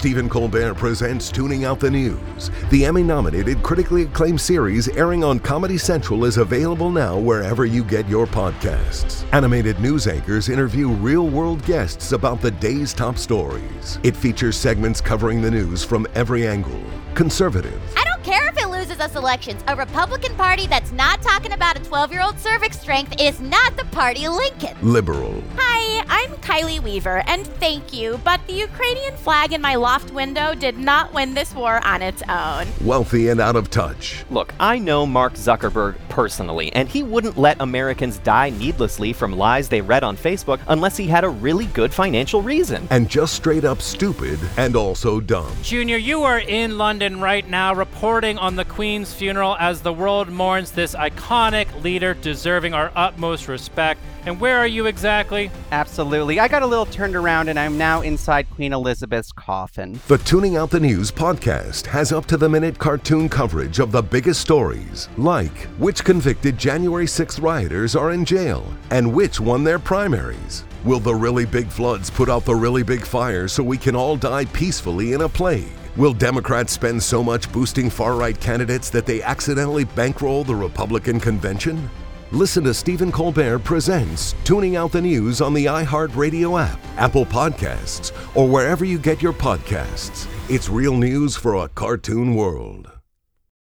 Stephen Colbert presents Tooning Out the News. The Emmy nominated, critically acclaimed series airing on Comedy Central is available now wherever you get your podcasts. Animated news anchors interview real world guests about the day's top stories. It features segments covering the news from every angle conservative, I don't care if it loses us elections. A Republican Party that's not talking about a 12 year old cervix strength is not the party of Lincoln. liberal, Hi, I'm Kylie Weaver, and thank you, but the Ukrainian flag in my loft window did not win this war on its own. wealthy, and out of touch. Look, I know Mark Zuckerberg personally, and he wouldn't let Americans die needlessly from lies they read on Facebook unless he had a really good financial reason. And just straight up stupid and also dumb. Junior, you are in London right now reporting on the Queen's funeral as the world mourns this iconic leader deserving our utmost respect. And where are you exactly? Absolutely. I got a little turned around and I'm now inside Queen Elizabeth's coffin. The Tooning Out the News podcast has up to the minute cartoon coverage of the biggest stories, like which convicted January 6th rioters are in jail and which won their primaries. Will the really big floods put out the really big fires so we can all die peacefully in a plague? Will Democrats spend so much boosting far right candidates that they accidentally bankroll the Republican convention? Listen to Stephen Colbert Presents Tooning Out the News on the iHeartRadio app, Apple Podcasts, or wherever you get your podcasts. It's real news for a cartoon world.